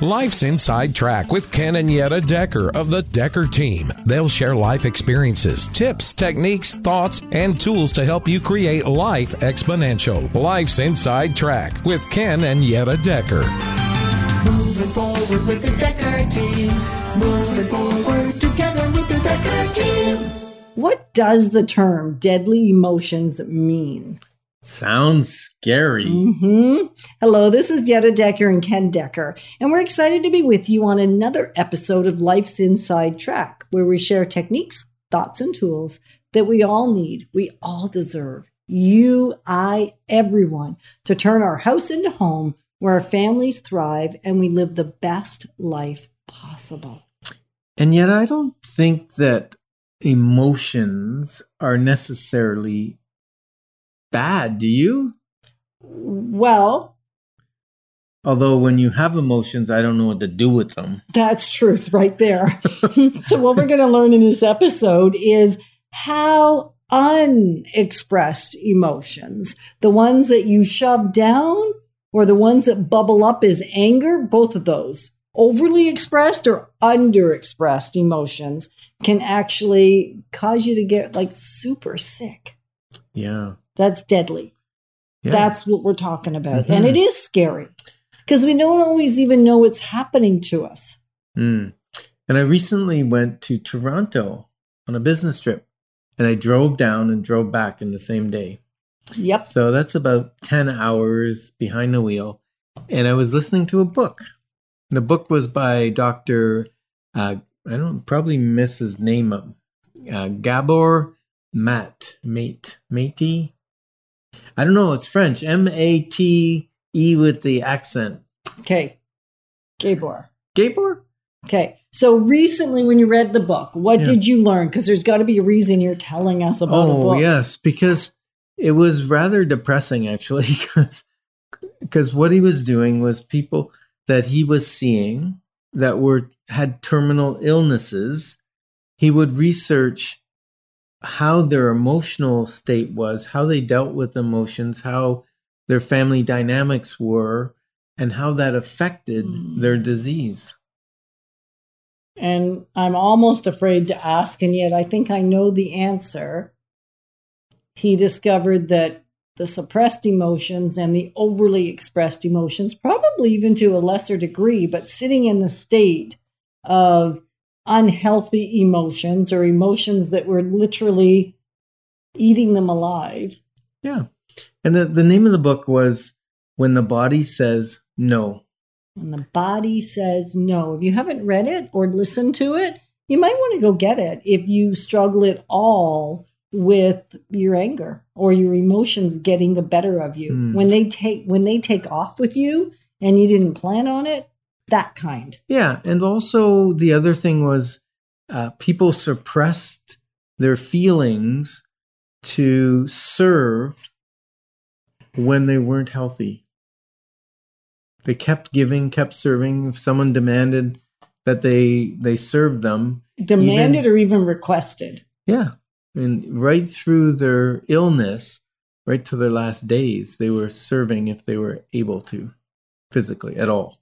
Life's Inside Track with Ken and Yetta Decker of the Decker team. They'll share life experiences, tips, techniques, thoughts, and tools to help you create life exponential. Life's Inside Track with Ken and Yetta Decker. Moving forward with the Decker team. Moving forward together with the Decker team. What does the term deadly emotions mean? Sounds scary. hmm Hello, this is Yetta Decker and Ken Decker, and we're excited to be with you on another episode of Life's Inside Track, where we share techniques, thoughts, and tools that we all need, we all deserve. You, I, everyone, to turn our house into home where our families thrive and we live the best life possible. And yet, I don't think that emotions are necessarily bad, do you? Well, Although, when you have emotions, I don't know what to do with them. That's truth right there. so, what we're going to learn in this episode is how unexpressed emotions, the ones that you shove down or the ones that bubble up as anger, both of those, overly expressed or underexpressed emotions, can actually cause you to get like super sick. Yeah. That's deadly. yeah. That's what we're talking about. Mhm. And it is scary because we don't always even know what's happening to us. Mm. And I recently went to Toronto on a business trip, and I drove down and drove back in the same day. Yep. So that's about 10 hours behind the wheel. And I was listening to a book. The book was by Dr. Uh, I don't probably miss his name up. Uh, Gabor Mat, Mate, Matey. I don't know. It's French. M A T E with the accent. Okay. Gabor. Gabor? Okay. So recently, when you read the book, what Yeah. did you learn? Because there's got to be a reason you're telling us about a Oh book. yes, because it was rather depressing actually, because because what he was doing was people that he was seeing that were had terminal illnesses. He would research how their emotional state was, how they dealt with emotions, how their family dynamics were, and how that affected Mm. their disease. And I'm almost afraid to ask, and yet I think I know the answer. He discovered that the suppressed emotions and the overly expressed emotions, probably even to a lesser degree, but sitting in the state of unhealthy emotions or emotions that were literally eating them alive. Yeah. And the, the name of the book was When the Body Says No. When the body says no. If you haven't read it or listened to it, you might want to go get it if you struggle at all with your anger or your emotions getting the better of you. Hmm. When they take when they take off with you and you didn't plan on it, that kind. Yeah, and also the other thing was uh, people suppressed their feelings to serve when they weren't healthy. They kept giving, kept serving. If someone demanded that they they serve them, Demanded Even- or even requested. yeah, and right through their illness, right to their last days, they were serving if they were able to, physically at all.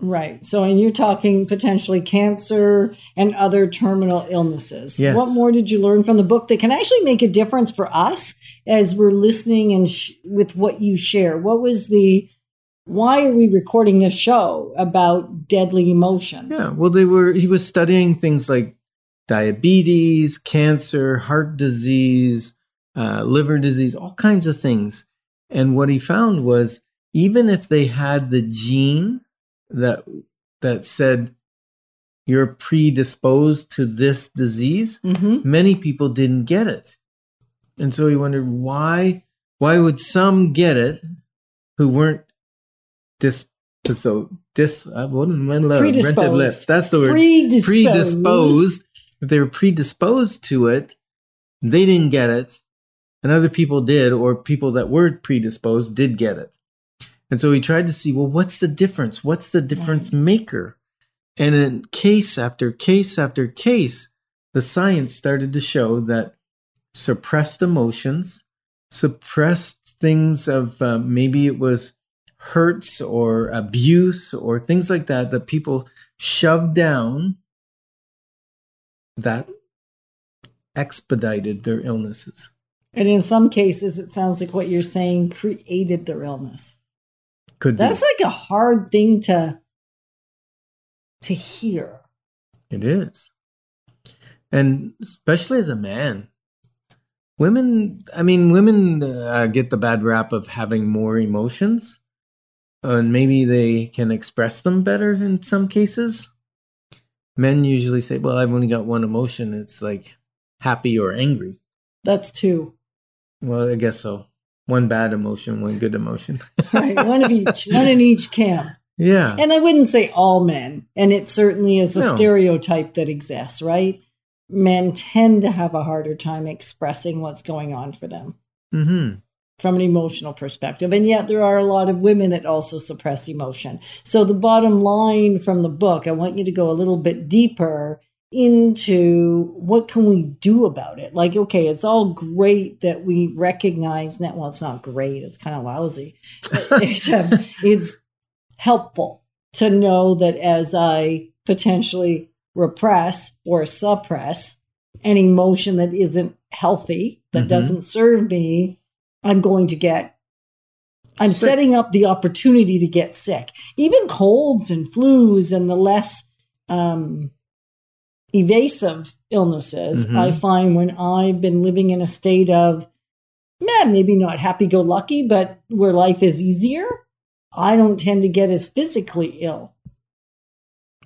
Right. So, and you're talking potentially cancer and other terminal illnesses. Yes. What more did you learn from the book that can actually make a difference for us as we're listening and sh- with what you share? What was the, why are we recording this show about deadly emotions? Yeah, well, they were. He was studying things like diabetes, cancer, heart disease, uh, liver disease, all kinds of things. And what he found was even if they had the gene that that said you're predisposed to this disease, hmm many people didn't get it. And so he wondered why why would some get it who weren't dis so dis Predisposed. lips. That's the word. Predisposed. Predisposed. If they were predisposed to it, they didn't get it, and other people did, or people that were predisposed did get it. And so he tried to see, well, what's the difference? What's the difference maker? And in case after case after case, the science started to show that suppressed emotions, suppressed things of uh, maybe it was hurts or abuse or things like that that people shoved down that expedited their illnesses. And in some cases, it sounds like what you're saying created their illness. Could That's be. like a hard thing to to hear. It is. And especially as a man. Women, I mean, women uh, get the bad rap of having more emotions. And maybe they can express them better in some cases. Men usually say, well, I've only got one emotion. It's like happy or angry. That's two. Well, I guess so. One bad emotion, one good emotion. Right. One of each, one in each camp. yeah. And I wouldn't say all men, and it certainly is a No. stereotype that exists, right? Men tend to have a harder time expressing what's going on for them hmm from an emotional perspective. And yet there are a lot of women that also suppress emotion. So the bottom line from the book, I want you to go a little bit deeper into what can we do about it? Like, okay, it's all great that we recognize that. Well, it's not great. It's kind of lousy. Except it's helpful to know that as I potentially repress or suppress an emotion that isn't healthy, that Mhm. doesn't serve me, I'm going to get, I'm Sick. setting up the opportunity to get sick. Even colds and flus and the less um, evasive illnesses, Mhm. I find when I've been living in a state of, meh, maybe not happy go lucky, but where life is easier, I don't tend to get as physically ill.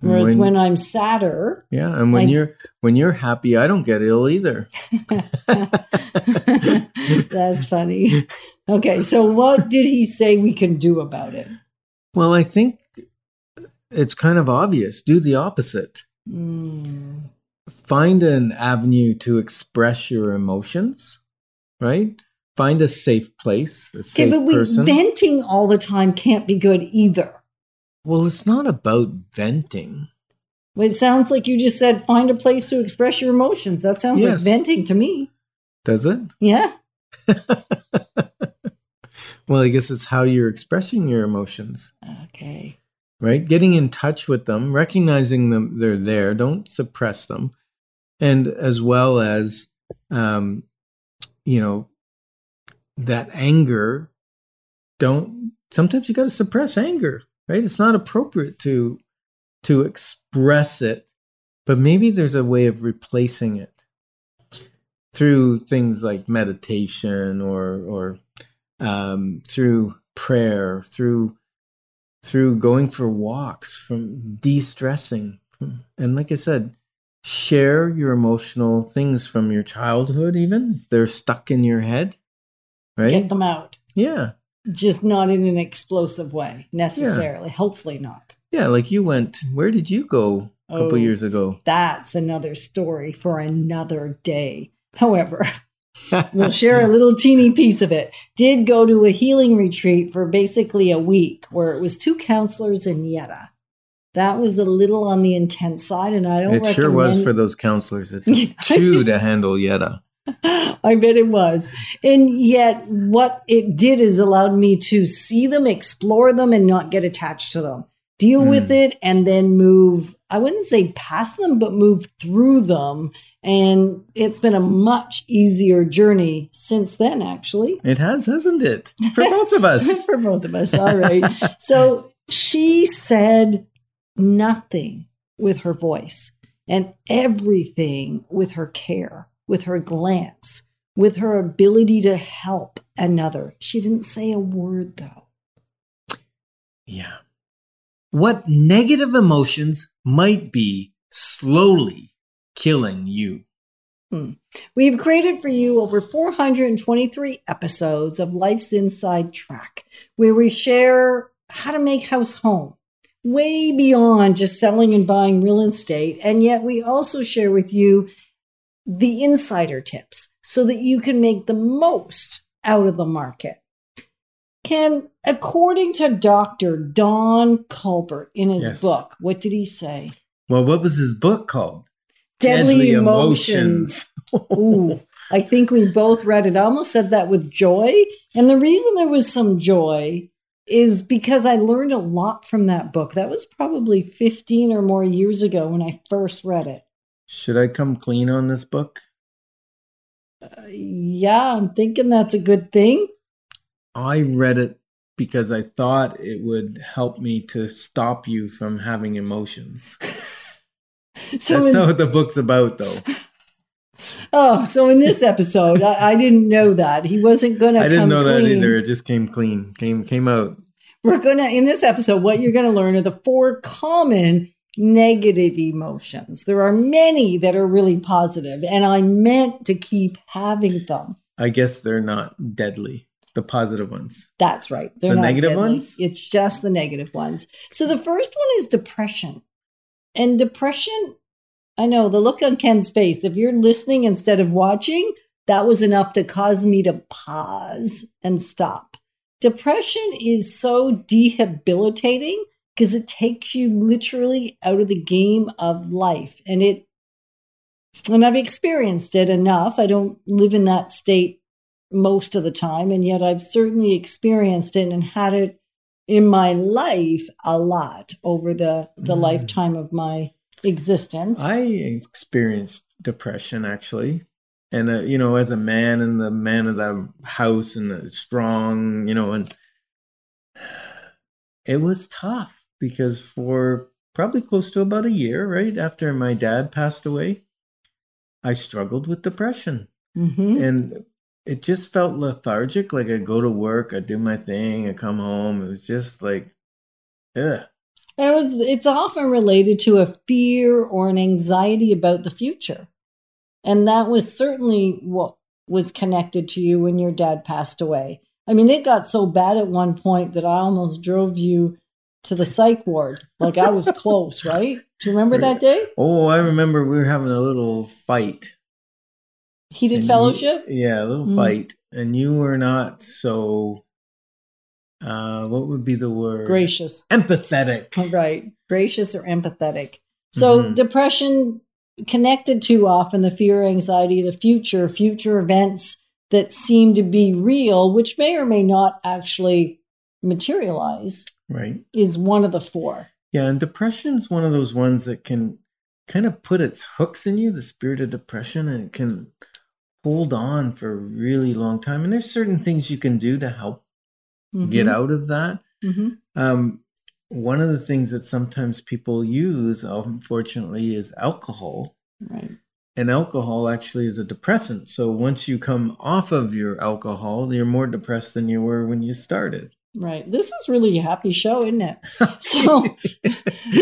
Whereas When- when, I'm sadder, Yeah, and when you're when you're happy, I don't get ill either. that's funny. Okay, so what did he say we can do about it? Well, I think it's kind of obvious. Do the opposite. Mm, Find an avenue to express your emotions, right? Find a safe place, a Okay, but we, person. venting all the time can't be good either. well, it's not about venting. It sounds like you just said find a place to express your emotions. That sounds like venting to me. Does it? Yeah. Well, I guess it's how you're expressing your emotions, Okay. Right? Getting in touch with them, recognizing them they're there, don't suppress them. And as well as um you know that anger don't sometimes you got to suppress anger, right? It's not appropriate to to express it, but maybe there's a way of replacing it through things like meditation or or um, through prayer, through through going for walks, from de-stressing, and like I said, share your emotional things from your childhood, even if they're stuck in your head, right? Get them out. yeah, Just not in an explosive way, necessarily. Hopefully not. yeah. Like you went. Where did you go a couple Oh. years ago? That's another story for another day. However, we'll share a little teeny piece of it. Did go to a healing retreat for basically a week where it was two counselors in Yetta. That was a little on the intense side, and I don't. It sure was for those counselors. It took two to handle Yetta. I bet it was. And yet, what it did is allowed me to see them, explore them, and not get attached to them. Deal Hmm. with it and then move, I wouldn't say past them, but move through them. And it's been a much easier journey since then, actually. It has, hasn't it? For both of us. For both of us. All right. so she said nothing with her voice and everything with her care, with her glance, with her ability to help another. She didn't say a word though. Yeah. What negative emotions might be slowly killing you? Hmm. We've created for you over 423 episodes of Life's Inside Track, where we share how to make house home, way beyond just selling and buying real estate. And yet we also share with you the insider tips so that you can make the most out of the market. Ken, according to Dr. Don Colbert in his Yes. book, what did he say? Well, what was his book called? Deadly, emotions. Ooh, I think we both read it. I almost said that with joy. And the reason there was some joy is because I learned a lot from that book. That was probably 15 or more years ago when I first read it. Should I come clean on this book? Uh, yeah, I'm thinking that's a good thing. I read it because I thought it would help me to stop you from having emotions. So That's in- not what the book's about, though. Oh, so in this episode, I, I didn't know that he wasn't going to. I didn't know that either. It just came clean, came came out. We're gonna in this episode. What you're going to learn are the four common negative emotions. There are many that are really positive, and I meant to keep having them. I guess they're not deadly. The positive ones. That's right. So negative deadly. ones? It's just the negative ones. So the first one is depression. And depression, I know the look on Ken's face, if you're listening instead of watching, that was enough to cause me to pause and stop. Depression is so debilitating because it takes you literally out of the game of life. And it, and I've experienced it enough. I don't live in that state most of the time, and yet I've certainly experienced it and had it in my life a lot over the the Mm. lifetime of my existence. I experienced depression actually, and uh, you know, as a man and the man of the house and the strong, you know, and it was tough because for probably close to about a year, right after my dad passed away, I struggled with depression. Mhm. and it just felt lethargic. Like I go to work, I do my thing, I come home. It was just like, ugh. It was it's often related to a fear or an anxiety about the future. And that was certainly what was connected to you when your dad passed away. I mean, it got so bad at one point that I almost drove you to the psych ward. Like I was close, right? Do you remember that day? Oh, I remember we were having a little fight. And you- fellowship? yeah, a little Mm. fight, and you were not so. Uh, what would be the word? Gracious. Empathetic. Right. Gracious or empathetic. So Mhm. depression connected to often the fear, anxiety the future, future events that seem to be real, which may or may not actually materialize, Right. is one of the four. Yeah, and depression's one of those ones that can kind of put its hooks in you, the spirit of depression, and it can hold on for a really long time. And there's certain things you can do to help get out of that. hmm Um, one of the things that sometimes people use, unfortunately, is alcohol. Right. And alcohol actually is a depressant. So once you come off of your alcohol, you're more depressed than you were when you started. Right. This is really a happy show, isn't it? So,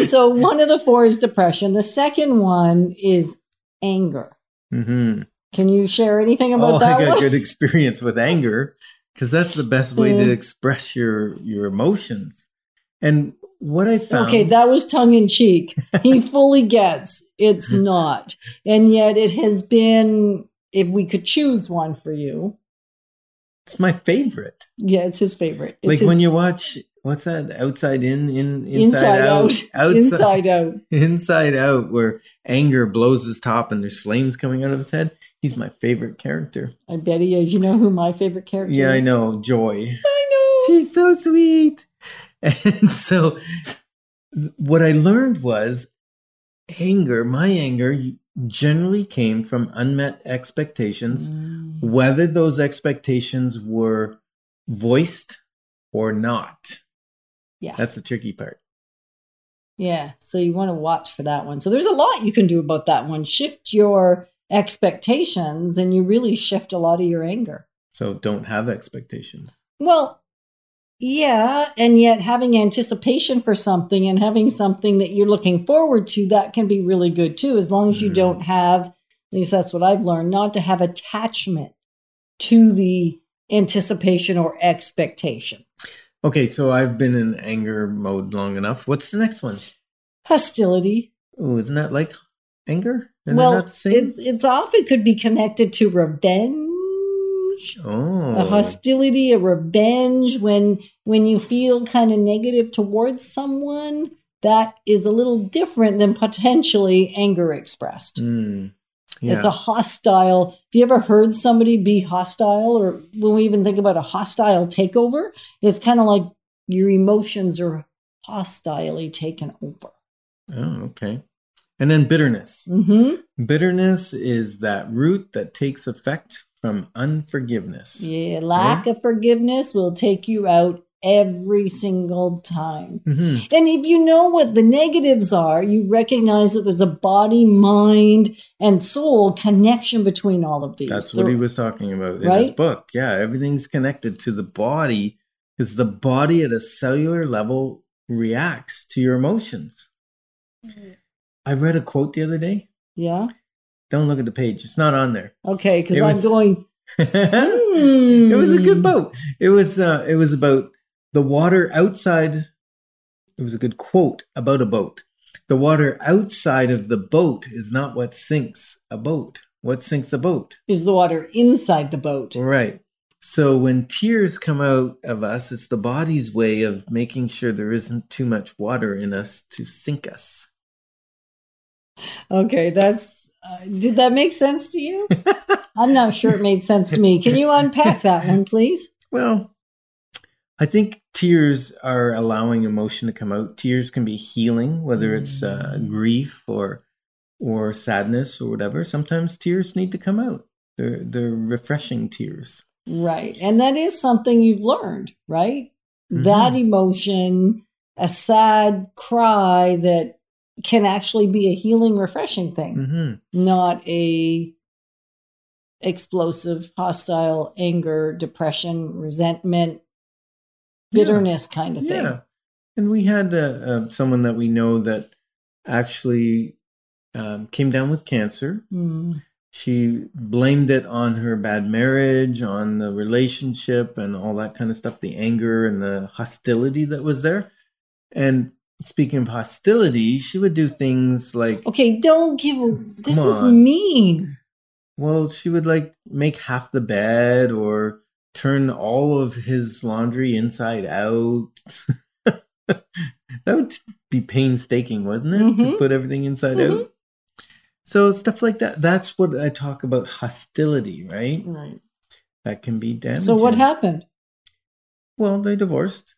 so one of the four is depression. The second one is anger. hmm Can you share anything about Oh, that I got one? good experience with anger because that's the best way to express your your emotions. And what I found, Okay, that was tongue in cheek. He fully gets it's not. And yet it has been, if we could choose one for you, it's my favorite. yeah, it's his favorite. It's like when you watch what's that? Outside in, in inside, Inside out, Out. outside inside out. inside out, where anger blows his top and there's flames coming out of his head. He's my favorite character. I bet he is. You know who my favorite character Yeah, is? I know, Joy. I know. She's so sweet. And so what I learned was anger, my anger generally came from unmet expectations, Mm. whether those expectations were voiced or not. Yeah. That's the tricky part. Yeah. So you want to watch for that one. So there's a lot you can do about that one. Shift your expectations and you really shift a lot of your anger. So don't have expectations. Well, yeah, and yet having anticipation for something and having something that you're looking forward to, that can be really good too, as long as you Mm. don't have, at least that's what I've learned, not to have attachment to the anticipation or expectation. Okay, so I've been in anger mode long enough. What's the next one? Hostility. Oh, isn't that like anger? They well, it's it's often could be connected to revenge. oh, a hostility, a revenge when when you feel kind of negative towards someone, that is a little different than potentially anger expressed. Mm, It's a hostile. Have you ever heard somebody be hostile, or when we even think about a hostile takeover, it's kind of like your emotions are hostilely taken over. Oh, okay. And then bitterness. Mm-hmm. Bitterness is that root that takes effect from unforgiveness. Yeah, lack of forgiveness will take you out every single time. Mhm. And if you know what the negatives are, you recognize that there's a body, mind, and soul connection between all of these. That's what he was talking about in his book. Yeah, everything's connected to the body because the body at a cellular level reacts to your emotions. I read a quote the other day. Yeah. Don't look at the page. It's not on there. Okay, because I'm was- going. it was a good "Hmm." boat. It was uh, it was about the water outside. It was a good quote about a boat. The water outside of the boat is not what sinks a boat. What sinks a boat? Is the water inside the boat? Right. So when tears come out of us, it's the body's way of making sure there isn't too much water in us to sink us. Okay, that's. Uh, did that make sense to you? I'm not sure it made sense to me. Can you unpack that one, please? Well, I think tears are allowing emotion to come out. Tears can be healing, whether it's uh, grief or or sadness or whatever. Sometimes tears need to come out. They're they're refreshing tears. Right. And that is something you've learned, right? Mhm. That emotion, a sad cry that can actually be a healing, refreshing thing, hmm not a explosive, hostile anger, depression, resentment, Yeah. bitterness kind of thing. Yeah, and we had uh, uh, someone that we know that actually um, came down with cancer. Mm. She blamed it on her bad marriage, on the relationship, and all that kind of stuff, the anger and the hostility that was there. And speaking of hostility, she would do things like, Okay, don't give. This is on. mean. well, she would like make half the bed or turn all of his laundry inside out. that would be painstaking, wasn't it? To Mhm. put everything inside Mhm. out. So stuff like that. That's what I talk about hostility, right? Right. That can be damaging. So what happened? Well, they divorced.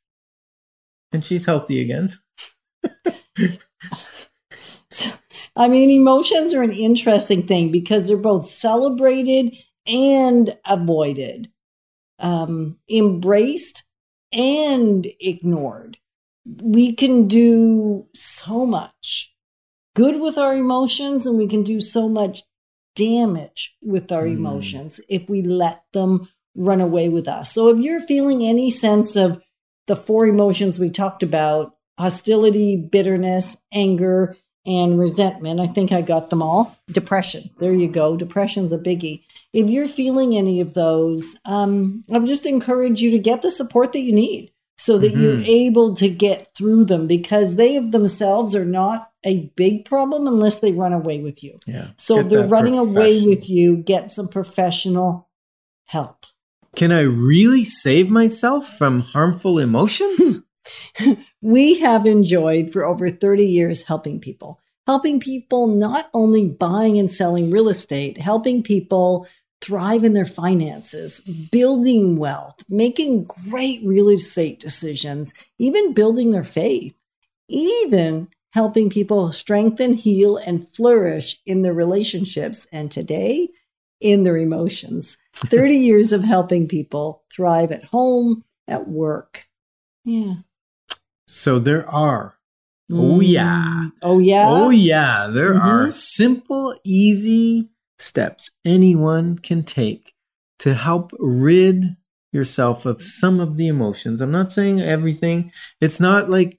And she's healthy again. So, I mean, emotions are an interesting thing because they're both celebrated and avoided, um, embraced and ignored. We can do so much good with our emotions, and we can do so much damage with our Mm. emotions if we let them run away with us. So, if you're feeling any sense of the four emotions we talked about hostility, bitterness, anger, and resentment. I think I got them all. Depression. There you go. Depression's a biggie. If you're feeling any of those, um, I just encourage you to get the support that you need so that you're Mhm. able to get through them because they of themselves are not a big problem unless they run away with you. Yeah. So if they're running away with you, get some professional help. Can I really save myself from harmful emotions? we have enjoyed for over 30 years helping people, helping people not only buying and selling real estate, helping people thrive in their finances, building wealth, making great real estate decisions, even building their faith, even helping people strengthen, heal, and flourish in their relationships. And today, in their emotions. 30 years of helping people thrive at home, at work. Yeah. So there are. Oh, yeah. Mm. Oh, yeah. Oh, yeah. There are Mhm. simple, easy steps anyone can take to help rid yourself of some of the emotions. I'm not saying everything. It's not like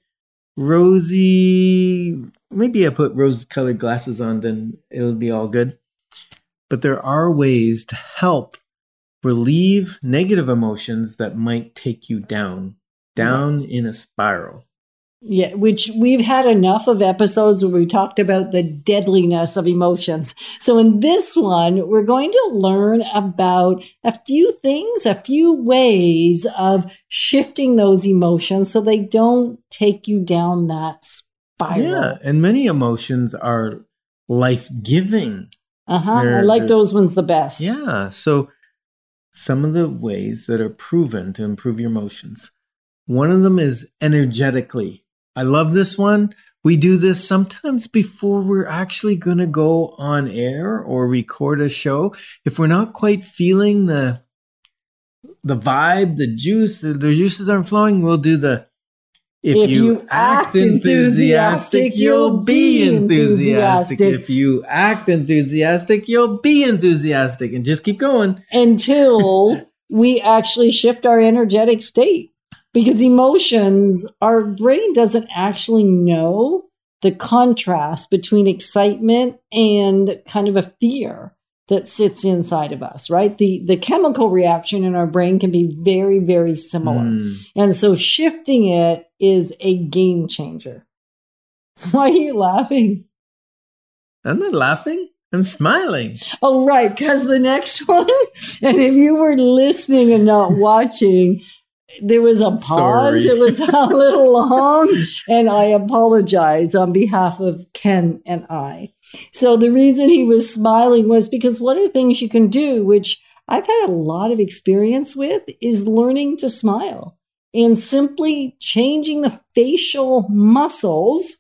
rosy. Maybe I put rose colored glasses on, then it'll be all good. But there are ways to help relieve negative emotions that might take you down, down in a spiral. Yeah, which we've had enough of episodes where we talked about the deadliness of emotions. So in this one, we're going to learn about a few things, a few ways of shifting those emotions so they don't take you down that spiral. Yeah, and many emotions are life giving. Uh-huh. I like those ones the best. Yeah, so some of the ways that are proven to improve your emotions One of them is energetically. I love this one. We do this sometimes before we're actually going to go on air or record a show. If we're not quite feeling the the vibe, the juice, the juices aren't flowing, we'll do the if, you, act enthusiastic, you'll be enthusiastic. If you act enthusiastic, you'll be enthusiastic. And just keep going. until we actually shift our energetic state. Because emotions, our brain doesn't actually know the contrast between excitement and kind of a fear that sits inside of us, right? The the chemical reaction in our brain can be very very similar. Mm. And so shifting it is a game changer. Why are you laughing? I'm not laughing. I'm smiling. Oh, right. Because the next one, and if you were listening and not watching, there was a pause. Sorry. It was a little long, and I apologize on behalf of Ken and I. So the reason he was smiling was because one of the things you can do, which I've had a lot of experience with, is learning to smile and simply changing the facial muscles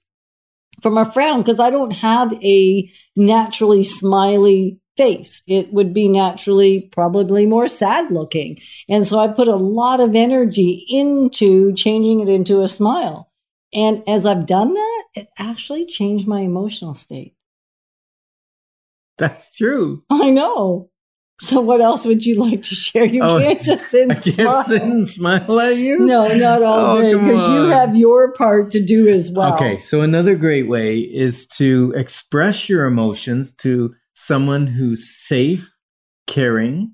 from a frown because I don't have a naturally smiley face. It would be naturally probably more sad looking. And so I put a lot of energy into changing it into a smile. And as I've done that, it actually changed my emotional state. That's true. I know. So what else would you like to share? You Oh, can't just sit I and can't smile. sit and smile at you. No, not all Oh, day because you have your part to do as well. Okay, so another great way is to express your emotions to someone who's safe, caring,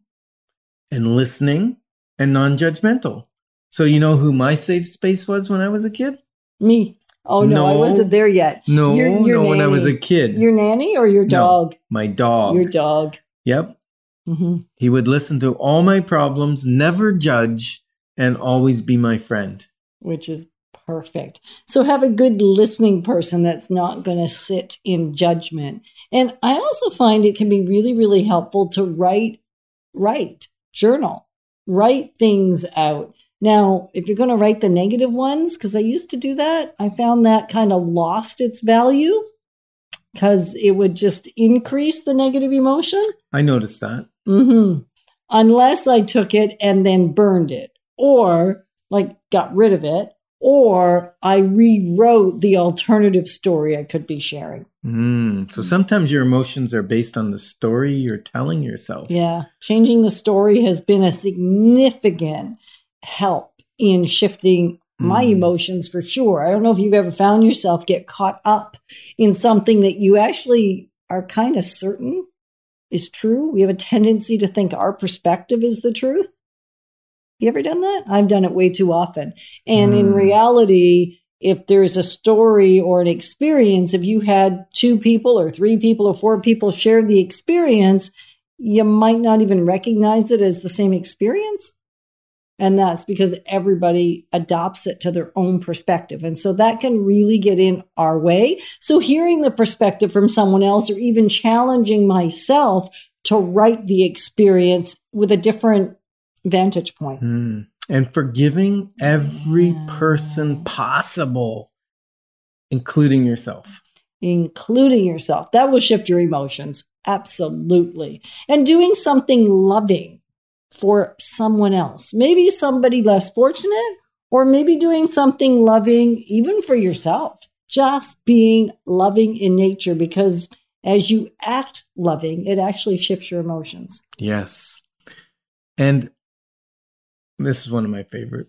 and listening and non judgmental. So, you know who my safe space was when I was a kid? Me. Oh no, I wasn't there yet. No, Your- your no, when I was a kid. Your nanny or your No. dog? my dog. Your dog. Yep. hmm He would listen to all my problems, never judge, and always be my friend. Which is perfect. So have a good listening person that's not going to sit in judgment. And I also find it can be really, really helpful to write, write, journal, write things out. Now, if you're going to write the negative ones, because I used to do that, I found that kind of lost its value because it would just increase the negative emotion. I noticed that. Mm-hmm. Unless I took it and then burned it, or like got rid of it, or I rewrote the alternative story I could be sharing. Mm. So sometimes your emotions are based on the story you're telling yourself. Yeah. Changing the story has been a significant help in shifting my Mm. emotions for sure. I don't know if you've ever found yourself get caught up in something that you actually are kind of certain is true. We have a tendency to think our perspective is the truth. You ever done that? I've done it way too often. And in Mm. reality, if there's a story or an experience, if you had two people or three people or four people share the experience, you might not even recognize it as the same experience. And that's because everybody adopts it to their own perspective. And so that can really get in our way. So hearing the perspective from someone else or even challenging myself to write the experience with a different vantage point. Mm. And forgiving every Yeah. person possible, including yourself. including yourself. That will shift your emotions. Absolutely. And doing something loving for someone else, maybe somebody less fortunate, or maybe doing something loving even for yourself. Just being loving in nature because as you act loving, it actually shifts your emotions. Yes. And this is one of my favorite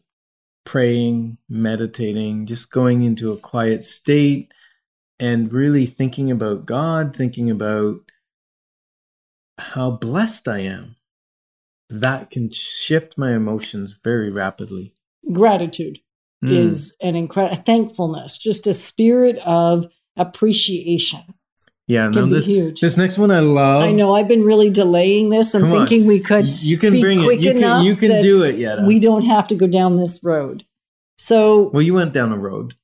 praying, meditating, just going into a quiet state and really thinking about God, thinking about how blessed I am. That can shift my emotions very rapidly. Gratitude. Mm. is an incredible thankfulness, just a spirit of appreciation yeah, no, be this, huge. this next one I love. I know I've been really delaying this. I'm Come on. thinking we could You can be bring it. quick You can, you can do it, Yetta. we don't have to go down this road. So, well, you went down a road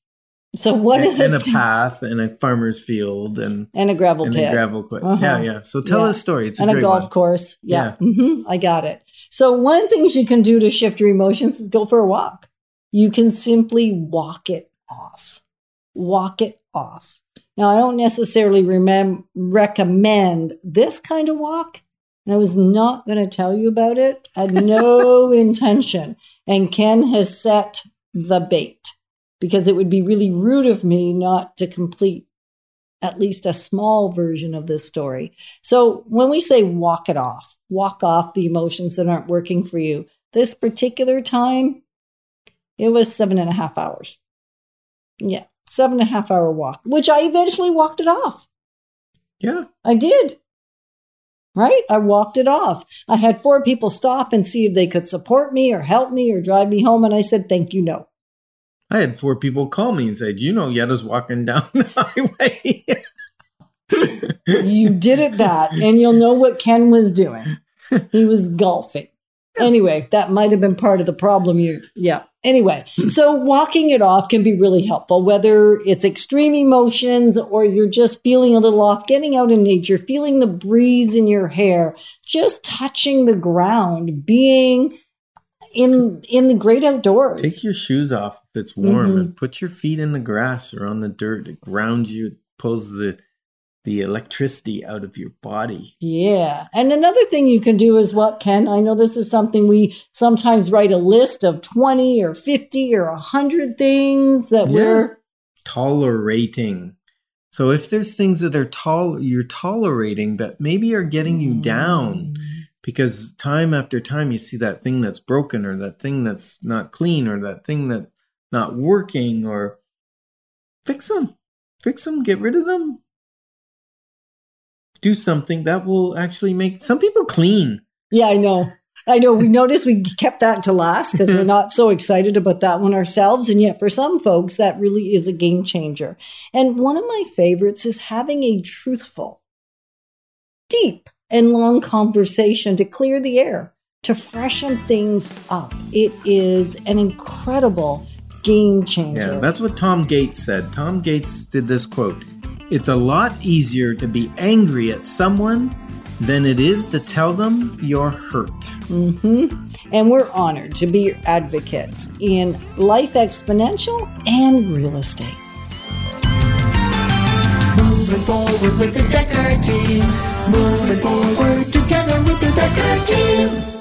so what and, is and a path and a farmer's field and And a gravel and pit a gravel pit. Uh-huh. Yeah, yeah. So tell Yeah. a story. It's a and a golf one. course. Yeah, hmm I got it. So one things you can do to shift your emotions is go for a walk. you can simply walk it off. Walk it off. Now, I don't necessarily remem- recommend this kind of walk, and I was not going to tell you about it. I had no intention. And Ken has set the bait because it would be really rude of me not to complete at least a small version of this story. So when we say walk it off, walk off the emotions that aren't working for you, this particular time, it was seven and a half hours. Yeah, seven and a half hour walk, which I eventually walked it off. Yeah. I did. Right? I walked it off. I had four people stop and see if they could support me or help me or drive me home. And I said, thank you, no. I had four people call me and say, "Do you know Yetta's walking down the highway?" You did it that, and you'll know what Ken was doing. He was golfing. Anyway, that might have been part of the problem. You, yeah. Anyway, so walking it off can be really helpful, whether it's extreme emotions or you're just feeling a little off, getting out in nature, feeling the breeze in your hair, just touching the ground, being in in the great outdoors. Take your shoes off if it's warm Mhm. and put your feet in the grass or on the dirt. It grounds you, pulls the the electricity out of your body. Yeah. And another thing you can do is what, Ken? I know this is something we sometimes write a list of 20 or 50 or 100 things that Yeah. we're. Tolerating. So if there's things that are tol you're tolerating that maybe are getting you down mm. because time after time you see that thing that's broken or that thing that's not clean or that thing that's not working or fix them. Fix them, get rid of them. Do something that will actually make some people clean. Yeah, I know. I know. We noticed we kept that to last because we're mm-hmm. not so excited about that one ourselves. And yet, for some folks, that really is a game changer. And one of my favorites is having a truthful, deep, and long conversation to clear the air, to freshen things up. It is an incredible game changer. Yeah, that's what Tom Gates said. Tom Gates did this quote It's a lot easier to be angry at someone than it is to tell them you're hurt. Mm-hmm. and we're honored to be your advocates in Life Exponential and real estate. Moving forward with the Decker team. Moving forward together with the Decker team.